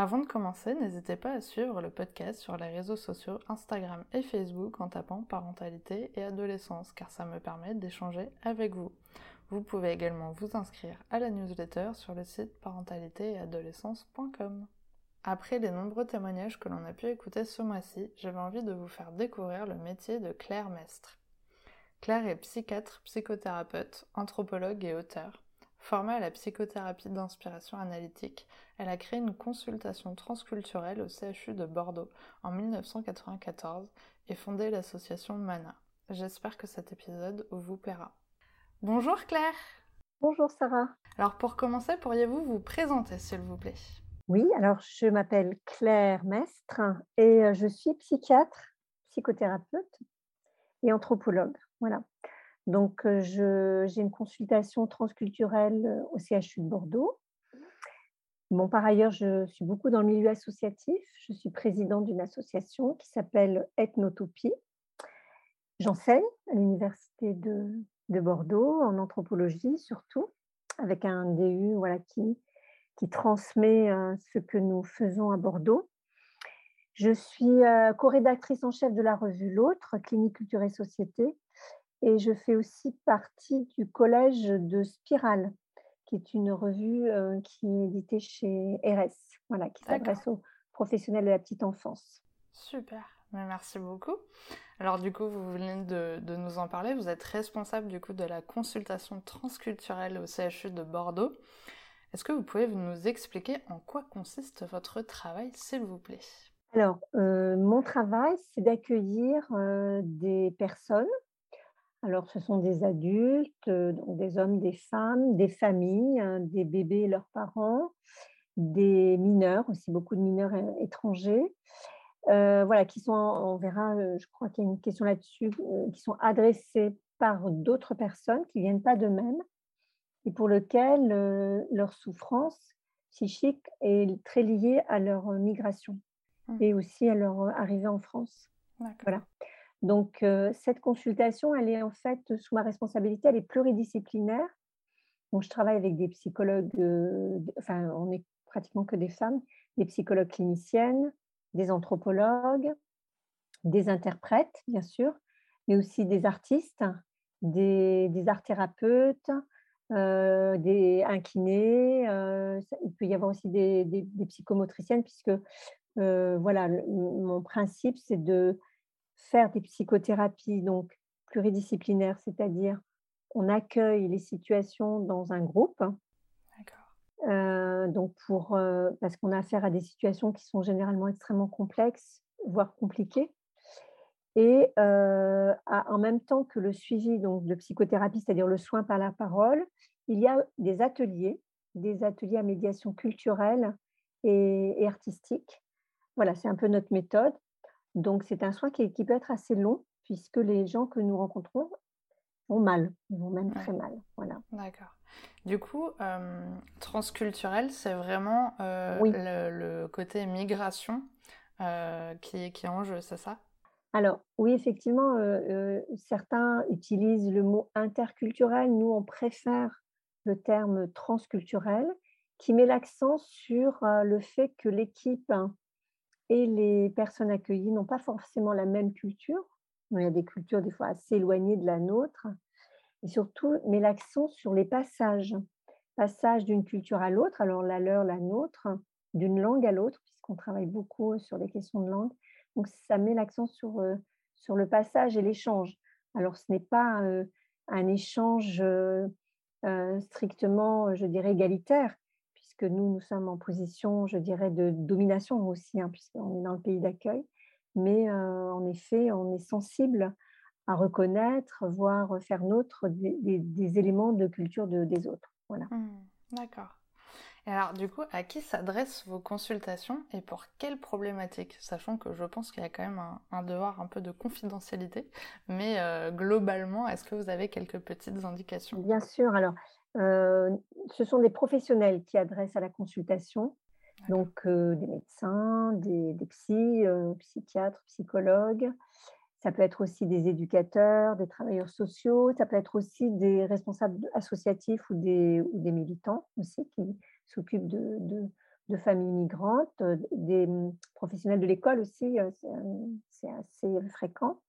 Avant de commencer, n'hésitez pas à suivre le podcast sur les réseaux sociaux Instagram et Facebook en tapant parentalité et adolescence car ça me permet d'échanger avec vous. Vous pouvez également vous inscrire à la newsletter sur le site parentalité-et-adolescence.com. Après les nombreux témoignages que l'on a pu écouter ce mois-ci, j'avais envie de vous faire découvrir le métier de Claire Mestre. Claire est psychiatre, psychothérapeute, anthropologue et auteur. Formée à la psychothérapie d'inspiration analytique, elle a créé une consultation transculturelle au CHU de Bordeaux en 1994 et fondé l'association MANA. J'espère que cet épisode vous plaira. Bonjour Claire Bonjour Sarah Alors pour commencer, pourriez-vous vous présenter s'il vous plaît? Oui, alors je m'appelle Claire Mestre et euh, je suis psychiatre, psychothérapeute et anthropologue. Voilà. Donc, j'ai une consultation transculturelle au CHU de Bordeaux. Bon, par ailleurs, je suis beaucoup dans le milieu associatif. Je suis présidente d'une association qui s'appelle Ethnotopie. J'enseigne à l'université de, de, Bordeaux en anthropologie surtout, avec un DU qui, qui transmet ce que nous faisons à Bordeaux. Je suis co-rédactrice en chef de la revue L'Autre, Clinique, Culture et Société, et je fais aussi partie du collège de Spirale, qui est une revue euh, qui est éditée chez RS, voilà, qui s'adresse aux professionnels de la petite enfance. Super, merci beaucoup. Alors du coup, vous venez de, de, nous en parler, vous êtes responsable du coup de la consultation transculturelle au CHU de Bordeaux. Est-ce que vous pouvez nous expliquer en quoi consiste votre travail, s'il vous plaît? Alors, euh, mon travail, c'est d'accueillir euh, des personnes alors, ce sont des adultes, des hommes, des femmes, des familles, hein, des bébés et leurs parents, des mineurs, aussi beaucoup de mineurs étrangers, voilà, qui sont, on verra, je crois qu'il y a une question là-dessus, qui sont adressés par d'autres personnes qui ne viennent pas d'eux-mêmes et pour lesquelles leur souffrance psychique est très liée à leur migration mmh. et aussi à leur arrivée en France. Voilà. Donc, cette consultation, elle est en fait sous ma responsabilité, elle est pluridisciplinaire. Donc, je travaille avec des psychologues, enfin, on est pratiquement que des femmes, des psychologues cliniciennes, des anthropologues, des interprètes, bien sûr, mais aussi des artistes, des, art thérapeutes, des inkinés. il peut y avoir aussi des psychomotriciennes, puisque voilà, mon principe, c'est de faire des psychothérapies donc pluridisciplinaires, c'est-à-dire on accueille les situations dans un groupe. Euh, donc pour euh, parce qu'on a affaire à des situations qui sont généralement extrêmement complexes, voire compliquées. Et euh, en même temps que le suivi donc, de psychothérapie, c'est-à-dire le soin par la parole, il y a des ateliers, des ateliers à médiation culturelle et artistique. Voilà, c'est un peu notre méthode. Donc, c'est un soin qui, peut être assez long, puisque les gens que nous rencontrons vont mal, ils vont même très mal. Voilà. D'accord. Du coup, transculturel, c'est vraiment le, côté migration qui, qui est en jeu, c'est ça? Alors oui, effectivement, certains utilisent le mot interculturel. Nous, on préfère le terme transculturel qui met l'accent sur le fait que l'équipe et les personnes accueillies n'ont pas forcément la même culture. Il y a des cultures des fois assez éloignées de la nôtre. Et surtout, met l'accent sur les passages. Passage d'une culture à l'autre, alors la leur, la nôtre, d'une langue à l'autre, puisqu'on travaille beaucoup sur les questions de langue. Donc, ça met l'accent sur, euh, sur le passage et l'échange. Alors, ce n'est pas euh, un échange euh, strictement, je dirais, égalitaire, que nous, nous sommes en position, je dirais, de domination aussi, hein, puisqu'on est dans le pays d'accueil. Mais en effet, on est sensible à reconnaître, voire faire nôtre des, éléments de culture des autres. Voilà. Mmh, d'accord. Et alors, du coup, à qui s'adressent vos consultations et pour quelles problématiques Sachant que je pense qu'il y a quand même un, devoir un peu de confidentialité, mais euh, globalement, est-ce que vous avez quelques petites indications? Bien sûr. Alors, euh, ce sont des professionnels qui adressent à la consultation, donc euh, des médecins, des, des psy, psychiatres, psychologues. Ça peut être aussi des éducateurs, des travailleurs sociaux, ça peut être aussi des responsables associatifs ou des, ou des militants aussi qui s'occupent de, de, familles migrantes, euh, des mmh, professionnels de l'école aussi, euh, c'est assez fréquent,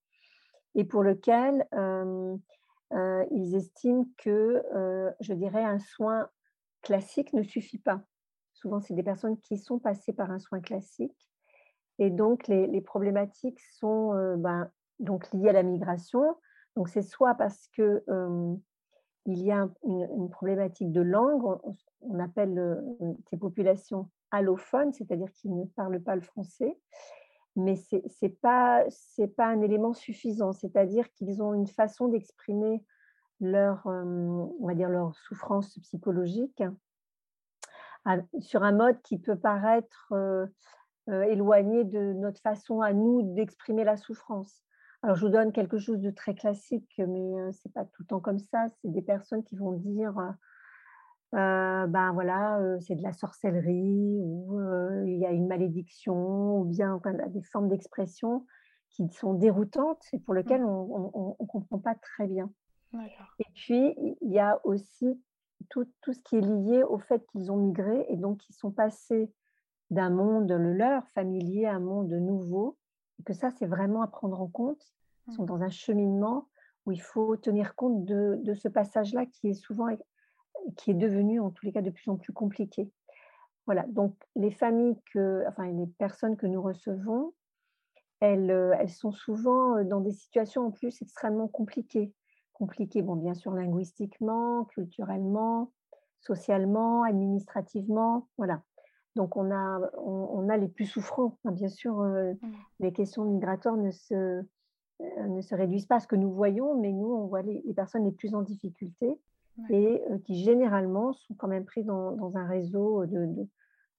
et pour lequel euh, ils estiment que, je dirais, un soin classique ne suffit pas. Souvent, c'est des personnes qui sont passées par un soin classique. Et donc, les, problématiques sont ben, donc liées à la migration. Donc, c'est soit parce que il y a une, problématique de langue, on, appelle ces populations allophones, c'est-à-dire qui ne parlent pas le français, mais ce n'est pas, pas un élément suffisant, c'est-à-dire qu'ils ont une façon d'exprimer leur, on va dire leur souffrance psychologique sur un mode qui peut paraître éloigné de notre façon à nous d'exprimer la souffrance. Alors, je vous donne quelque chose de très classique, mais ce n'est pas tout le temps comme ça. C'est des personnes qui vont dire, ben voilà, c'est de la sorcellerie, ou il y a une malédiction, ou bien des formes d'expression qui sont déroutantes et pour mmh. lesquelles on ne comprend pas très bien. Et puis, il y a aussi tout, tout, ce qui est lié au fait qu'ils ont migré et donc qu'ils sont passés d'un monde, le leur, familier, à un monde nouveau, que ça, c'est vraiment à prendre en compte. Ils sont mmh. dans un cheminement où il faut tenir compte de, de ce passage-là qui est souvent, qui est devenu en tous les cas de plus en plus compliqué. Voilà, donc les familles, que, enfin les personnes que nous recevons, elles, elles sont souvent dans des situations en plus extrêmement compliquées. Compliquées, bon, bien sûr, linguistiquement, culturellement, socialement, administrativement, voilà. Donc, on a, on, a les plus souffrants. bien sûr, euh, mmh. les questions migratoires ne se, euh, ne se réduisent pas à ce que nous voyons, mais nous, on voit les, personnes les plus en difficulté et euh, qui généralement sont quand même pris dans, un réseau de,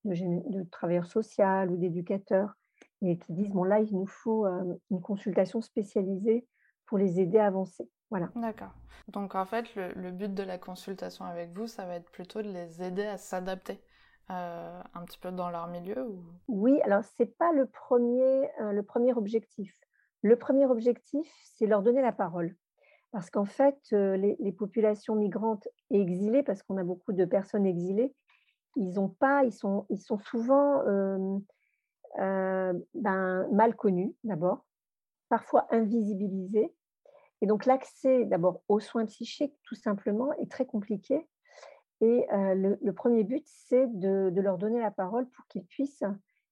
de, travailleurs sociaux ou d'éducateurs et qui disent, bon là, il nous faut une consultation spécialisée pour les aider à avancer. Voilà. D'accord. Donc en fait, le, le, but de la consultation avec vous, ça va être plutôt de les aider à s'adapter euh, un petit peu dans leur milieu ou... Oui, alors ce n'est pas le premier, le premier objectif. Le premier objectif, c'est leur donner la parole. Parce qu'en fait, euh, les, populations migrantes et exilées, parce qu'on a beaucoup de personnes exilées, ils pas, ils sont, ils sont souvent ben, mal connus d'abord, parfois invisibilisés. Et donc l'accès d'abord aux soins psychiques, tout simplement, est très compliqué et le, premier but, c'est de, leur donner la parole pour qu'ils puissent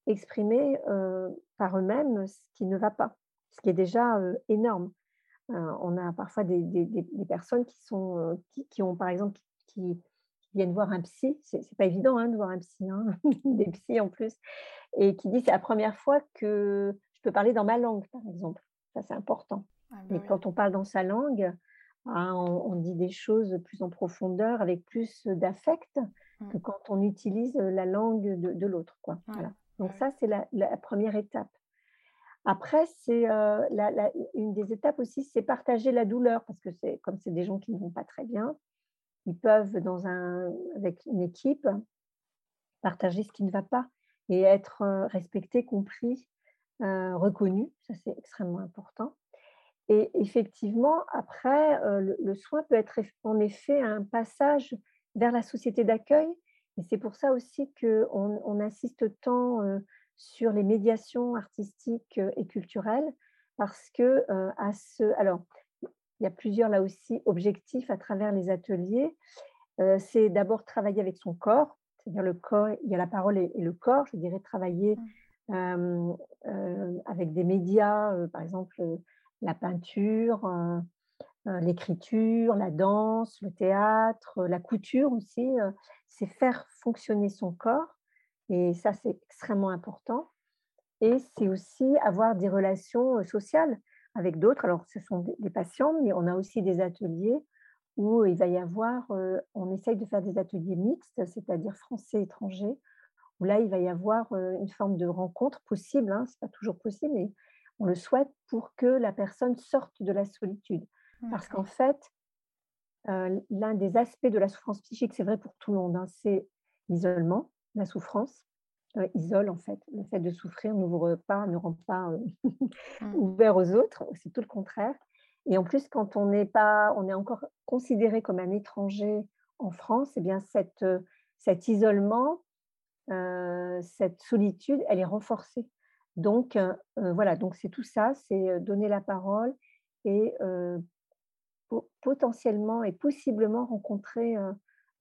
exprimer par eux-mêmes ce qui ne va pas, ce qui est déjà énorme. On a parfois des, personnes qui, sont, qui, ont, par exemple, qui, viennent voir un psy. C'est, n'est pas évident hein, de voir un psy, hein, des psys en plus, et qui disent c'est la première fois que je peux parler dans ma langue, par exemple. Ça, c'est important. Ah bah et quand on parle dans sa langue, Hein, on, dit des choses plus en profondeur, avec plus d'affect que mmh. quand on utilise la langue de, l'autre. Quoi. Donc ça, c'est la, première étape. Après, c'est une des étapes aussi, c'est partager la douleur, parce que c'est comme c'est des gens qui ne vont pas très bien, ils peuvent, dans un, avec une équipe, partager ce qui ne va pas et être respecté, compris, reconnu. Ça, c'est extrêmement important. Et effectivement, après, le, soin peut être en effet un passage vers la société d'accueil. Et c'est pour ça aussi qu'on on insiste tant sur les médiations artistiques et culturelles, parce que à ce, alors, il y a plusieurs là aussi objectifs à travers les ateliers. c'est d'abord travailler avec son corps, c'est-à-dire le corps, il y a la parole et, le corps, je dirais travailler mmh. avec des médias, par exemple la peinture, euh, euh, l'écriture, la danse, le théâtre, la couture aussi, euh, c'est faire fonctionner son corps. Et ça, c'est extrêmement important. Et c'est aussi avoir des relations sociales avec d'autres. Alors, ce sont des patients, mais on a aussi des ateliers où il va y avoir, on essaye de faire des ateliers mixtes, c'est-à-dire français-étranger, où là, il va y avoir une forme de rencontre possible, hein, ce n'est pas toujours possible, mais on le souhaite pour que la personne sorte de la solitude. Parce qu'en fait, l'un des aspects de la souffrance psychique, c'est vrai pour tout le monde, hein, c'est l'isolement, la souffrance. isole en fait. Le fait de souffrir n'ouvre pas, ne rend pas mmh. ouvert aux autres, c'est tout le contraire. Et en plus, quand on n'est pas, on est encore considéré comme un étranger en France, et eh bien cette, cet isolement, cette solitude, elle est renforcée. Donc voilà, donc c'est tout ça, c'est donner la parole et potentiellement et possiblement rencontrer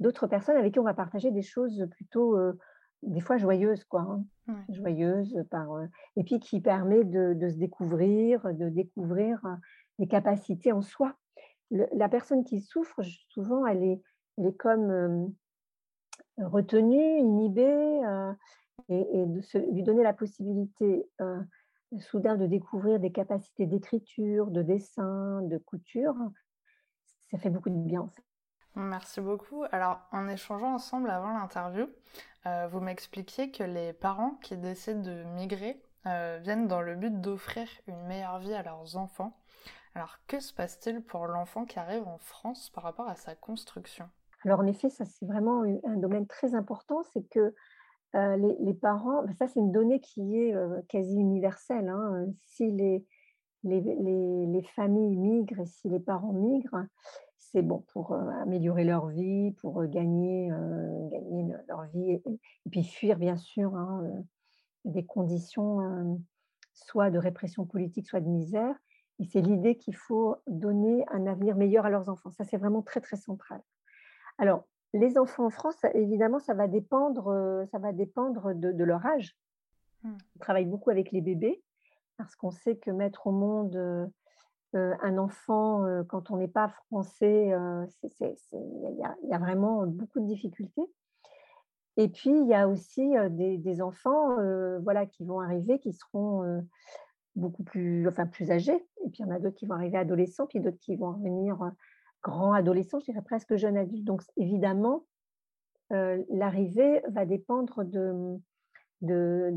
d'autres personnes avec qui on va partager des choses plutôt des fois joyeuses quoi, hein. joyeuses par et puis qui permet de, de, se découvrir, de découvrir les capacités en soi. la personne qui souffre, souvent, elle est, elle est comme retenue, inhibée, et, de lui donner la possibilité soudain de découvrir des capacités d'écriture, de dessin, de couture, ça fait beaucoup de bien en fait. Merci beaucoup. Alors, en échangeant ensemble avant l'interview, vous m'expliquiez que les parents qui décident de migrer viennent dans le but d'offrir une meilleure vie à leurs enfants. Alors, que se passe-t-il pour l'enfant qui arrive en France par rapport à sa construction? Alors, en effet, ça c'est vraiment un domaine très important, c'est que les, parents, ça c'est une donnée qui est quasi universelle. Hein, si les, les, familles migrent et si les parents migrent, c'est bon pour améliorer leur vie, pour gagner, gagner leur vie et, puis fuir bien sûr hein, des conditions soit de répression politique, soit de misère. Et c'est l'idée qu'il faut donner un avenir meilleur à leurs enfants. Ça, c'est vraiment très, très central. Alors, les enfants en France, évidemment, ça va dépendre, ça va dépendre de, leur âge. Mmh. On travaille beaucoup avec les bébés parce qu'on sait que mettre au monde un enfant quand on n'est pas français, il y, a vraiment beaucoup de difficultés. Et puis, il y a aussi des, enfants voilà, qui vont arriver, qui seront beaucoup plus, enfin, plus âgés. Et puis, il y en a d'autres qui vont arriver adolescents, puis d'autres qui vont revenir grands adolescents, je dirais presque jeunes adultes. Donc, évidemment, l'arrivée va dépendre de, de,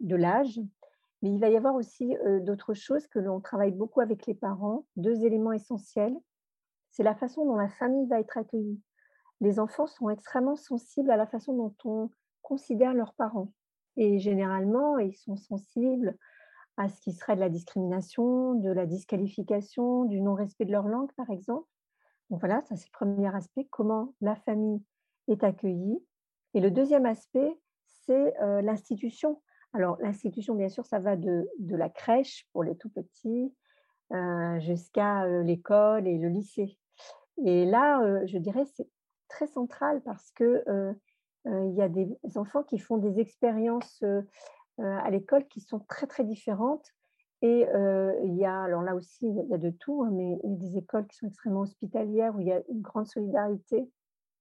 de, l'âge. Mais il va y avoir aussi d'autres choses que l'on travaille beaucoup avec les parents. Deux éléments essentiels. C'est la façon dont la famille va être accueillie. Les enfants sont extrêmement sensibles à la façon dont on considère leurs parents. Et généralement, ils sont sensibles à ce qui serait de la discrimination, de la disqualification, du non-respect de leur langue, par exemple. Donc voilà, ça c'est le premier aspect, comment la famille est accueillie. Et le deuxième aspect, c'est l'institution. Alors l'institution, bien sûr, ça va de, la crèche pour les tout petits jusqu'à l'école et le lycée. Et là, je dirais, c'est très central parce que il y a des enfants qui font des expériences à l'école qui sont très très différentes. Et il y a, alors là aussi, il y a de tout, hein, mais il y a des écoles qui sont extrêmement hospitalières, où il y a une grande solidarité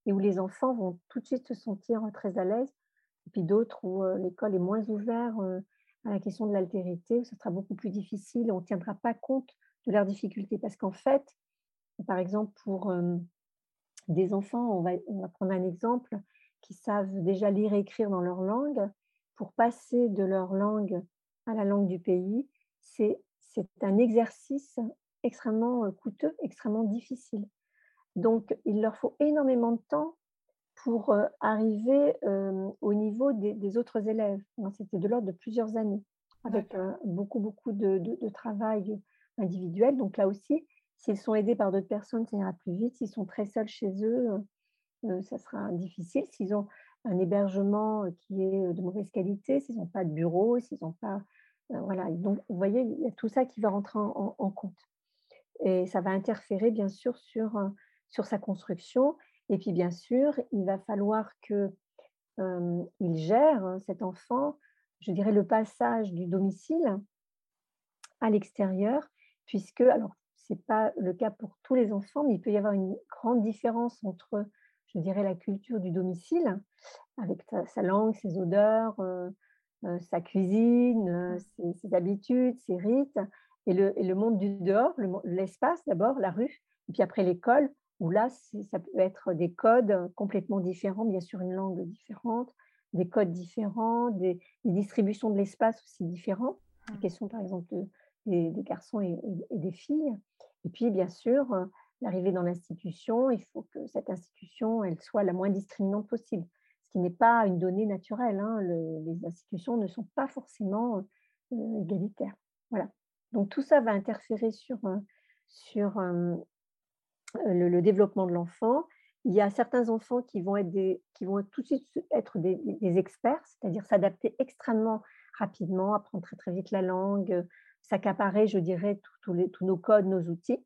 et où les enfants vont tout de suite se sentir très à l'aise. Et puis d'autres où l'école est moins ouverte à la question de l'altérité, où ça sera beaucoup plus difficile, on ne tiendra pas compte de leurs difficultés. Parce qu'en fait, par exemple, pour des enfants, on va, on va prendre un exemple, qui savent déjà lire et écrire dans leur langue, pour passer de leur langue à la langue du pays, c'est un exercice extrêmement coûteux, extrêmement difficile. Donc, il leur faut énormément de temps pour arriver au niveau des, autres élèves. C'était de l'ordre de plusieurs années, avec beaucoup, beaucoup de, de, travail individuel. Donc là aussi, s'ils sont aidés par d'autres personnes, ça ira plus vite. S'ils sont très seuls chez eux, ça sera difficile. S'ils ont un hébergement qui est de mauvaise qualité, s'ils n'ont pas de bureau, s'ils n'ont pas... voilà, donc vous voyez, il y a tout ça qui va rentrer en, compte. Et ça va interférer bien sûr sur, sur sa construction. Et puis bien sûr, il va falloir que il gère hein, cet enfant, je dirais le passage du domicile à l'extérieur, puisque, alors, ce n'est pas le cas pour tous les enfants, mais il peut y avoir une grande différence entre je dirais, la culture du domicile, avec sa langue, ses odeurs, euh, euh, sa cuisine, euh, ses, habitudes, ses rites, et le, monde du dehors, l'espace d'abord, la rue, et puis après l'école, où là, ça peut être des codes complètement différents, bien sûr une langue différente, des codes différents, des, distributions de l'espace aussi différents. La mmh. question, par exemple, des, garçons et, des filles. Et puis, bien sûr, l'arrivée dans l'institution, il faut que cette institution, elle soit la moins discriminante possible, ce qui n'est pas une donnée naturelle. Hein. les institutions ne sont pas forcément égalitaires. Voilà. Donc, tout ça va interférer sur, sur le, développement de l'enfant. Il y a certains enfants qui vont, être qui vont tout de suite être des, experts, c'est-à-dire s'adapter extrêmement rapidement, apprendre très très vite la langue, s'accaparer, je dirais, tous, nos codes, nos outils.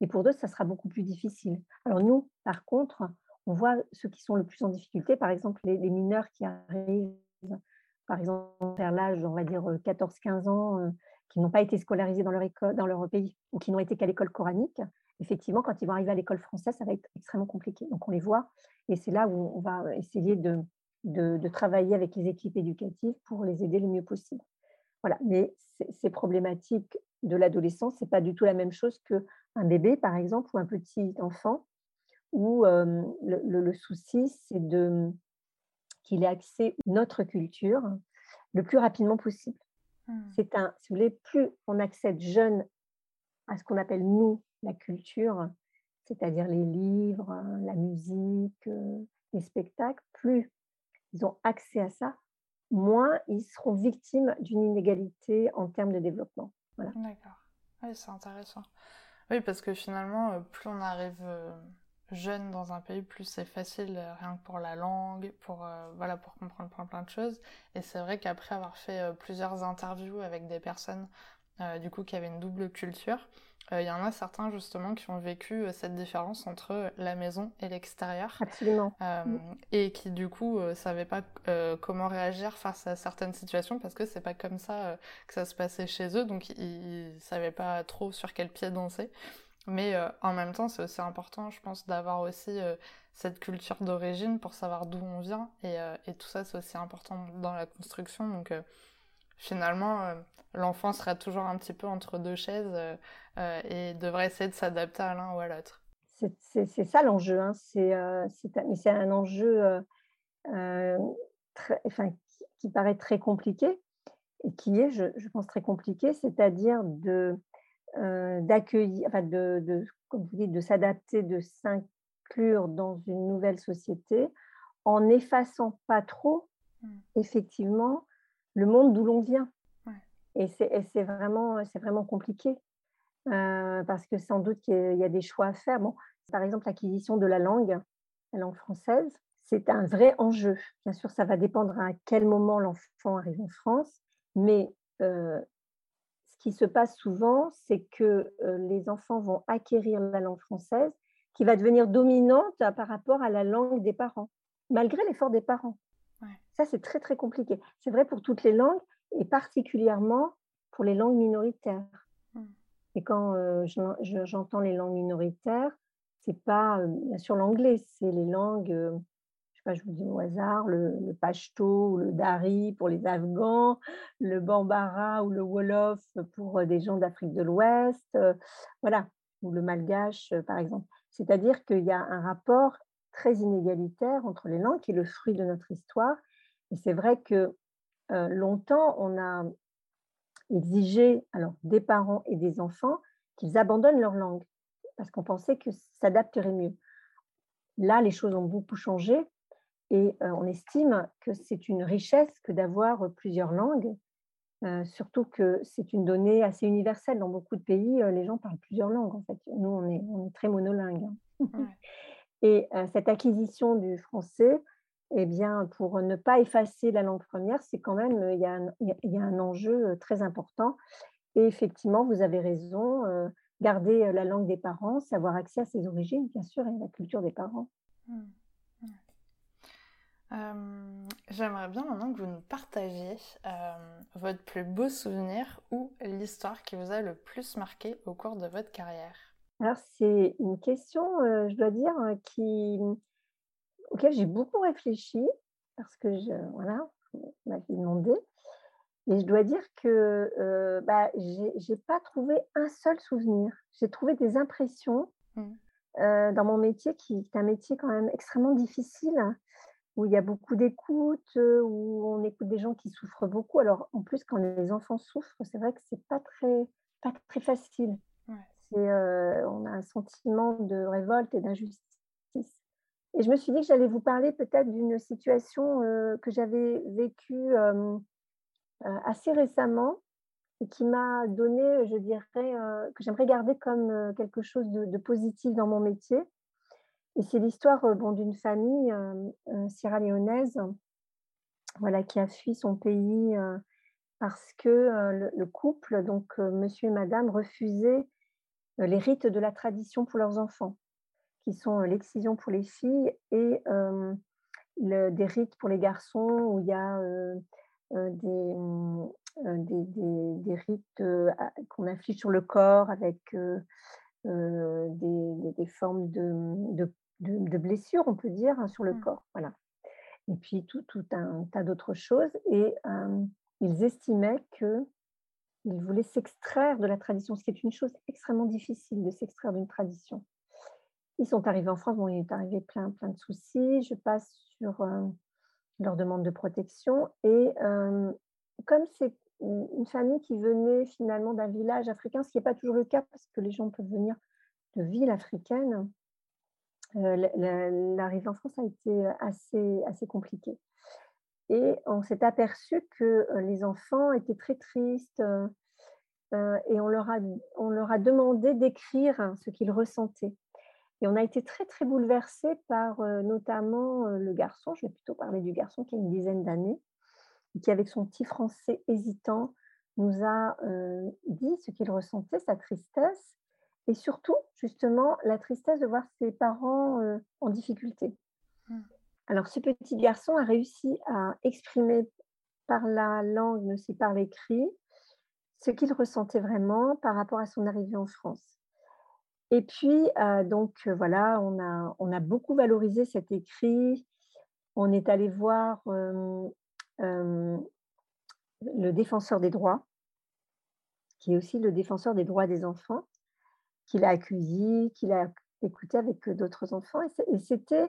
Et pour d'autres, ça sera beaucoup plus difficile. Alors nous, par contre, on voit ceux qui sont le plus en difficulté, par exemple les, mineurs qui arrivent, par exemple, vers l'âge, on va dire 14-15 ans, qui n'ont pas été scolarisés dans leur, école, dans leur pays ou qui n'ont été qu'à l'école coranique, effectivement, quand ils vont arriver à l'école française, ça va être extrêmement compliqué. Donc, on les voit et c'est là où on va essayer de, de, travailler avec les équipes éducatives pour les aider le mieux possible. Voilà, mais ces problématiques de l'adolescence, ce n'est pas du tout la même chose qu'un bébé, par exemple, ou un petit enfant, où le, le, souci, c'est de qu'il ait accès à notre culture le plus rapidement possible. Mmh. C'est un, si vous voulez, plus on accède jeune à ce qu'on appelle nous la culture, c'est-à-dire les livres, la musique, les spectacles, plus ils ont accès à ça, moins ils seront victimes d'une inégalité en termes de développement. D'accord. Oui, c'est intéressant. Oui, parce que finalement, plus on arrive jeune dans un pays, plus c'est facile, rien que pour la langue, pour, voilà, pour comprendre plein, plein de choses. Et c'est vrai qu'après avoir fait plusieurs interviews avec des personnes du coup qui avaient une double culture, il euh, y en a certains justement qui ont vécu euh, cette différence entre la maison et l'extérieur. Absolument. Euh, mm. Et qui du coup ne savaient pas comment réagir face à certaines situations parce que c'est pas comme ça que ça se passait chez eux, donc ils, ne savaient pas trop sur quel pied danser. Mais en même temps, c'est aussi important, je pense, d'avoir aussi cette culture d'origine pour savoir d'où on vient. Et, et tout ça, c'est aussi important dans la construction. Donc finalement, l'enfant sera toujours un petit peu entre deux chaises euh, euh, et devrait essayer de s'adapter à l'un ou à l'autre. C'est ça l'enjeu. Hein. C'est euh, un enjeu très, enfin, qui, paraît très compliqué et qui est, je, pense, très compliqué, c'est-à-dire de d'accueillir, enfin de, de, comme vous dites, de s'adapter, de s'inclure dans une nouvelle société en effaçant pas trop, mmh. effectivement, le monde d'où l'on vient. Et c'est vraiment, vraiment compliqué euh, parce que sans doute qu'il y a des choix à faire. Bon, par exemple, l'acquisition de la langue, la langue française, c'est un vrai enjeu. Bien sûr, ça va dépendre à quel moment l'enfant arrive en France, mais euh, ce qui se passe souvent, c'est que euh, les enfants vont acquérir la langue française qui va devenir dominante par rapport à la langue des parents, malgré l'effort des parents. Ça, c'est très, très compliqué. C'est vrai pour toutes les langues, et particulièrement pour les langues minoritaires. Mmh. Et quand euh, j'entends les langues minoritaires, c'est pas euh, bien sûr l'anglais, c'est les langues, euh, je sais pas, je vous dis au hasard, le, le pashto ou le dari pour les Afghans, le bambara ou le wolof pour des gens d'Afrique de l'Ouest, voilà, ou le malgache par exemple. C'est-à-dire qu'il y a un rapport très inégalitaire entre les langues qui est le fruit de notre histoire. Et c'est vrai que euh, longtemps, on a exigé alors, des parents et des enfants qu'ils abandonnent leur langue parce qu'on pensait que s'adapterait mieux. Là, les choses ont beaucoup changé et euh, on estime que c'est une richesse que d'avoir plusieurs langues, euh, surtout que c'est une donnée assez universelle. Dans beaucoup de pays, les gens parlent plusieurs langues. En fait, nous, on est, on est très monolingue. Hein. Et cette acquisition du français, eh bien, pour ne pas effacer la langue première, c'est quand même, il y, a un, enjeu très important. Et effectivement, vous avez raison, garder la langue des parents, savoir accès à ses origines, bien sûr, et la culture des parents. Mmh, mmh. J'aimerais bien maintenant que vous nous partagiez votre plus beau souvenir ou l'histoire qui vous a le plus marqué au cours de votre carrière. Alors, c'est une question, je dois dire, qui, auquel j'ai beaucoup réfléchi parce que je, voilà, m'a demandé. Et je dois dire que euh, bah, j'ai pas trouvé un seul souvenir. J'ai trouvé des impressions, mmh. dans mon métier qui est un métier quand même extrêmement difficile, où il y a beaucoup d'écoute, où on écoute des gens qui souffrent beaucoup. Alors en plus, quand les enfants souffrent, c'est vrai que c'est pas très, pas très facile. On a un sentiment de révolte et d'injustice. Et je me suis dit que j'allais vous parler peut-être d'une situation que j'avais vécue assez récemment et qui m'a donné, je dirais, que j'aimerais garder comme quelque chose de, positif dans mon métier. Et c'est l'histoire bon, d'une famille sierra-léonaise voilà, qui a fui son pays parce que le, couple, donc monsieur et madame, refusaient les rites de la tradition pour leurs enfants qui sont l'excision pour les filles et des rites pour les garçons où il y a des, mmh, des, rites qu'on inflige sur le corps avec des, formes de, de, blessures, on peut dire, hein, sur le mmh. corps. Voilà. Et puis tout, tout un tas d'autres choses. Et ils estimaient que ils voulaient s'extraire de la tradition, ce qui est une chose extrêmement difficile de s'extraire d'une tradition. Ils sont arrivés en France, bon, il est arrivé plein, plein de soucis. Je passe sur euh, leur demande de protection. Et euh, comme c'est une famille qui venait finalement d'un village africain, ce qui n'est pas toujours le cas parce que les gens peuvent venir de villes africaines, euh, l'arrivée en France a été assez compliquée. Et on s'est aperçu que les enfants étaient très tristes et on leur, a, on leur a demandé d'écrire ce qu'ils ressentaient. Et on a été très, très bouleversés par notamment le garçon, je vais plutôt parler du garçon qui a une dizaine d'années, qui avec son petit français hésitant nous a dit ce qu'il ressentait, sa tristesse, et surtout justement la tristesse de voir ses parents en difficulté. Mmh. Alors ce petit garçon a réussi à exprimer par la langue, mais aussi par l'écrit, ce qu'il ressentait vraiment par rapport à son arrivée en France. Et puis, donc voilà, on a, on a beaucoup valorisé cet écrit. On est allé voir le défenseur des droits, qui est aussi le défenseur des droits des enfants, qu'il a accueilli, qu'il a écouté avec d'autres enfants. Et c'était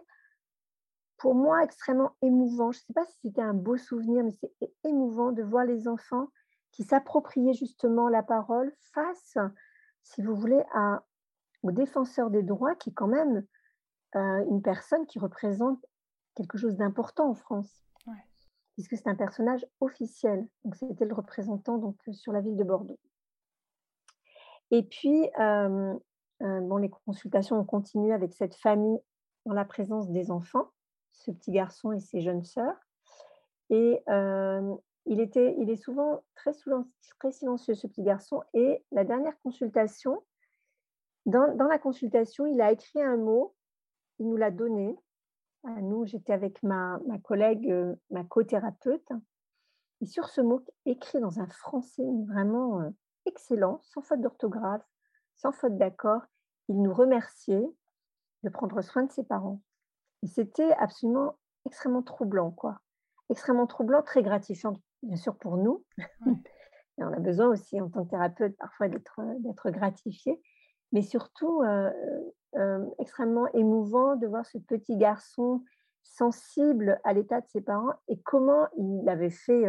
pour moi extrêmement émouvant. Je ne sais pas si c'était un beau souvenir, mais c'est émouvant de voir les enfants qui s'appropriaient justement la parole face, si vous voulez, à au défenseur des droits, qui est quand même euh, une personne qui représente quelque chose d'important en France, puisque c'est un personnage officiel. Donc c'était le représentant donc euh, sur la ville de Bordeaux. Et puis euh, bon, les consultations ont continué avec cette famille dans la présence des enfants, ce petit garçon et ses jeunes sœurs. Et il, était, il est souvent très, silencieux, ce petit garçon. Et la dernière consultation, dans, la consultation, il a écrit un mot, il nous l'a donné. Nous, j'étais avec ma, collègue, euh, ma co-thérapeute. Et sur ce mot écrit dans un français vraiment euh, excellent, sans faute d'orthographe, sans faute d'accord, il nous remerciait de prendre soin de ses parents. C'était absolument extrêmement troublant, quoi. Extrêmement troublant, très gratifiant, bien sûr, pour nous. Et on a besoin aussi, en tant que thérapeute, parfois d'être gratifié mais surtout extrêmement émouvant de voir ce petit garçon sensible à l'état de ses parents et comment il avait fait,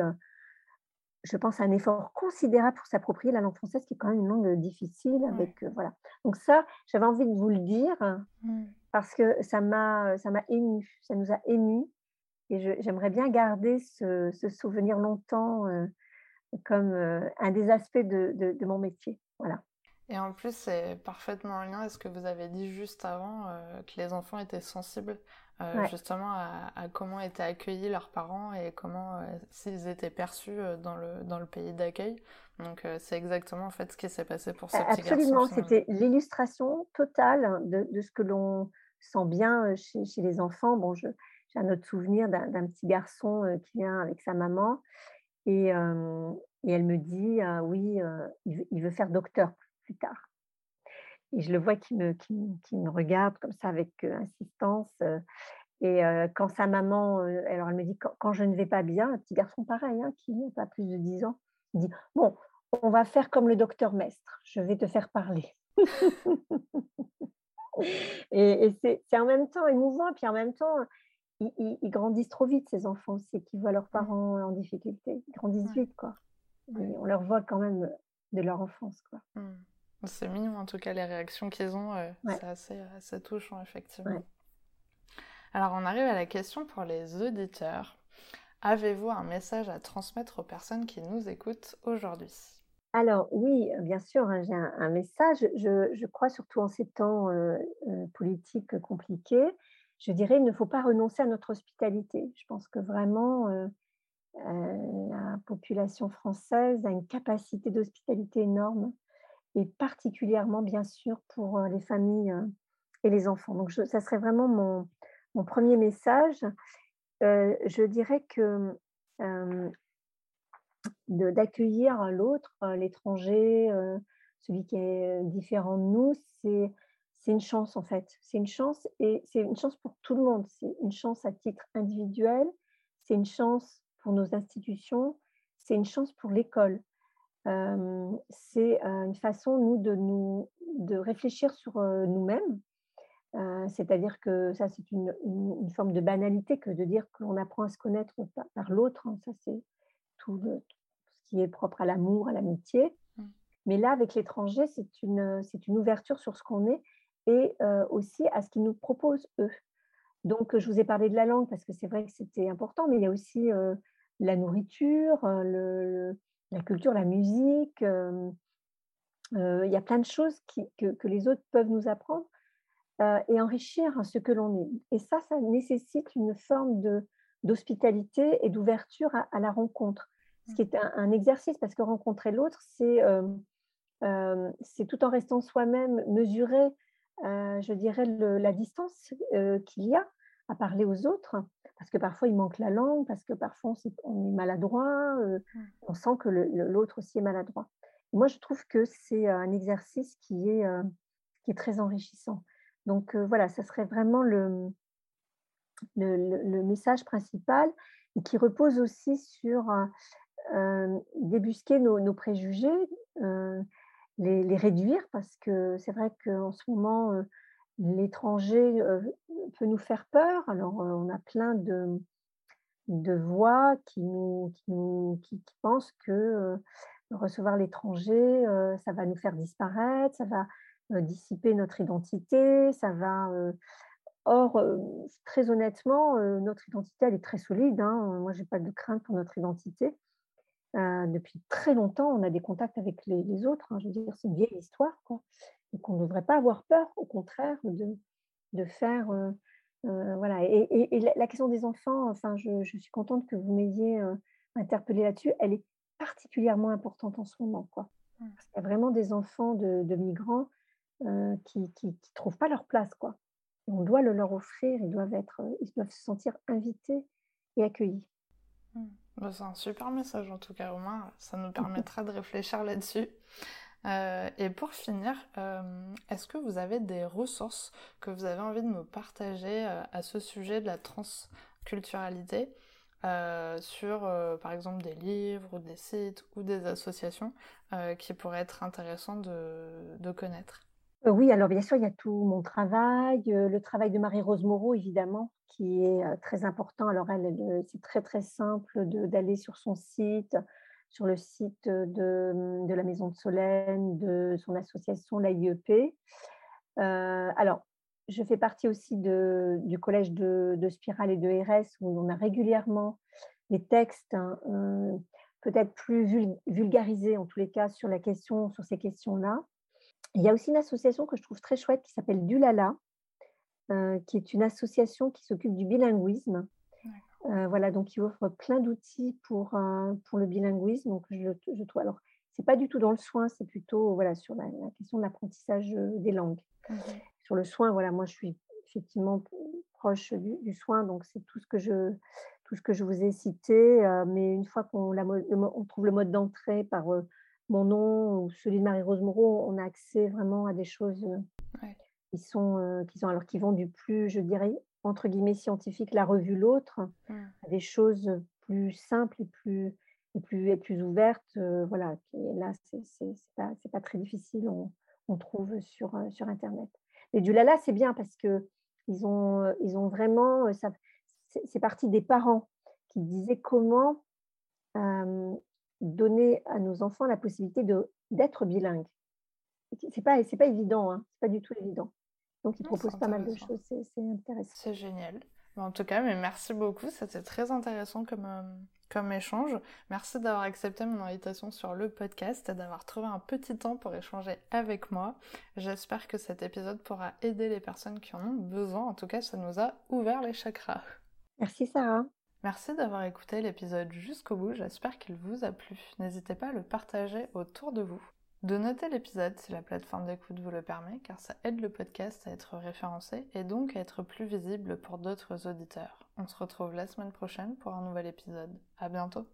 je pense, un effort considérable pour s'approprier la langue française, qui est quand même une langue difficile. Avec, voilà. Donc ça, j'avais envie de vous le dire mmh. Parce que ça m'a, ça m'a ému, ça nous a ému et j'aimerais bien garder ce, souvenir longtemps comme un des aspects de, de mon métier. Voilà. Et en plus, c'est parfaitement en lien avec ce que vous avez dit juste avant, euh, que les enfants étaient sensibles euh, justement à, comment étaient accueillis leurs parents et comment euh, s'ils étaient perçus dans le, dans le pays d'accueil. Donc c'est exactement en fait ce qui s'est passé pour ce petit Absolument, c'était l'illustration totale de, de, ce que l'on sent bien chez, les enfants. Bon, j'ai un autre souvenir d'un petit garçon qui vient avec sa maman et, et elle me dit, oui, il veut faire docteur plus tard. Et je le vois qui me, qui, me regarde comme ça avec insistance. et quand sa maman, alors elle me dit, quand, je ne vais pas bien, un petit garçon pareil, hein, qui n'a pas plus de 10 ans, il dit, bon, on va faire comme le docteur Mestre, je vais te faire parler. et, c'est en même temps émouvant, puis en même temps, ils, grandissent trop vite, ces enfants c'est qu'ils voient leurs parents en difficulté. Ils grandissent vite, quoi. on leur voit quand même de leur enfance, quoi. Mmh. C'est mignon, en tout cas, les réactions qu'ils ont, euh, c'est assez, assez, touchant, effectivement. Alors, on arrive à la question pour les auditeurs. Avez-vous un message à transmettre aux personnes qui nous écoutent aujourd'hui? Alors oui, bien sûr, hein, j'ai un, message. Je, crois surtout en ces temps politiques compliqués. Je dirais, il ne faut pas renoncer à notre hospitalité. Je pense que vraiment, la population française a une capacité d'hospitalité énorme, et particulièrement, bien sûr, pour les familles et les enfants. Donc, ça serait vraiment mon premier message. je dirais que d'accueillir l'autre, l'étranger, celui qui est différent de nous, c'est une chance en fait. C'est une chance et c'est une chance pour tout le monde. C'est une chance à titre individuel, c'est une chance pour nos institutions, c'est une chance pour l'école. c'est une façon, nous, de, nous, de réfléchir sur nous-mêmes. C'est-à-dire que ça, c'est une, une, forme de banalité que de dire que l'on apprend à se connaître par, l'autre. Hein. Ça, c'est tout, ce qui est propre à l'amour, à l'amitié. Mmh. Mais là, avec l'étranger, c'est une, c'est une ouverture sur ce qu'on est et aussi à ce qu'ils nous proposent, eux. Donc, je vous ai parlé de la langue parce que c'est vrai que c'était important, mais il y a aussi la nourriture, le, la culture, la musique. il y a plein de choses qui, que, que, les autres peuvent nous apprendre et enrichir ce que l'on est. Et ça, ça nécessite une forme de, d'hospitalité et d'ouverture à, la rencontre ce qui est un, exercice, parce que rencontrer l'autre, c'est euh, tout en restant soi-même, mesurer, je dirais, la distance qu'il y a à parler aux autres, parce que parfois il manque la langue, parce que parfois on est, maladroit, on sent que l'autre aussi est maladroit. moi, je trouve que c'est un exercice qui est, qui est très enrichissant. Donc voilà, ça serait vraiment le, le, message principal et qui repose aussi sur débusquer nos, préjugés, les, réduire, parce que c'est vrai qu'en ce moment, l'étranger peut nous faire peur. Alors, on a plein de, de voix qui, nous, qui, pensent que recevoir l'étranger, ça va nous faire disparaître, ça va dissiper notre identité, ça va... Or, très honnêtement, notre identité, elle est très solide. Hein. Moi, je n'ai pas de crainte pour notre identité. Euh, depuis très longtemps, on a des contacts avec les, autres. Hein, je veux dire, c'est une vieille histoire. Quoi. Donc, on ne devrait pas avoir peur, au contraire, de, de faire. Euh, euh, voilà. Et, la, question des enfants, enfin, je, suis contente que vous m'ayez interpellé là-dessus. Elle est particulièrement importante en ce moment. Quoi. Mmh. Parce qu'il y a vraiment des enfants de, migrants qui ne trouvent pas leur place. Quoi. on doit le leur offrir. Ils doivent, être, ils doivent se sentir invités et accueillis. Mmh. Bah, c'est un super message en tout cas, Romain. Ça nous permettra de réfléchir là-dessus. Euh, et pour finir, euh, est-ce que vous avez des ressources que vous avez envie de nous partager euh, à ce sujet de la transculturalité sur, par exemple, des livres ou des sites ou des associations qui pourraient être intéressants de connaître? Oui, alors bien sûr, il y a tout mon travail, le travail de Marie-Rose Moreau, évidemment, qui est très important. Alors, elle, c'est très, très simple d'aller sur son site, sur le site de, mmh, la Maison de Solène, de son association, l'AIEP. alors, je fais partie aussi du collège de, Spirale et de RS, où on a régulièrement des textes hein, peut-être plus vulgarisés, en tous les cas, sur ces questions-là. Il y a aussi une association que je trouve très chouette qui s'appelle Dulala, euh, qui est une association qui s'occupe du bilinguisme. Euh, voilà, donc il offre plein d'outils pour, euh, pour le bilinguisme. Donc je, je trouve, alors c'est pas du tout dans le soin, c'est plutôt voilà sur la, question de l'apprentissage des langues. Mmh sur le soin, voilà, moi je suis effectivement proche du, soin, donc c'est tout ce que je tout ce que je vous ai cité. mais une fois qu'on on trouve le mode d'entrée par mon nom ou celui de Marie-Rose Moreau, on a accès vraiment à des choses qui, sont, qui, sont, alors, qui vont du plus, je dirais, entre guillemets, scientifique, la revue L'autre, mmh. à des choses plus simples et plus, et plus, et plus ouvertes. voilà, et là, c'est pas, pas très difficile, on, on, trouve sur, sur Internet. Les Dulala, c'est bien parce que ils ont, ils ont vraiment, c'est parti des parents qui disaient comment donner à nos enfants la possibilité d'être bilingues. C'est pas, c'est pas évident, hein, c'est pas du tout évident. Donc, ils proposent pas mal de choses, c'est intéressant. C'est génial. En tout cas, mais merci beaucoup, c'était très intéressant comme, euh, comme échange. Merci d'avoir accepté mon invitation sur le podcast et d'avoir trouvé un petit temps pour échanger avec moi. J'espère que cet épisode pourra aider les personnes qui en ont besoin. En tout cas, ça nous a ouvert les chakras. Merci Sarah. Merci d'avoir écouté l'épisode jusqu'au bout, j'espère qu'il vous a plu. N'hésitez pas à le partager autour de vous. De noter l'épisode si la plateforme d'écoute vous le permet, car ça aide le podcast à être référencé et donc à être plus visible pour d'autres auditeurs. On se retrouve la semaine prochaine pour un nouvel épisode. À bientôt!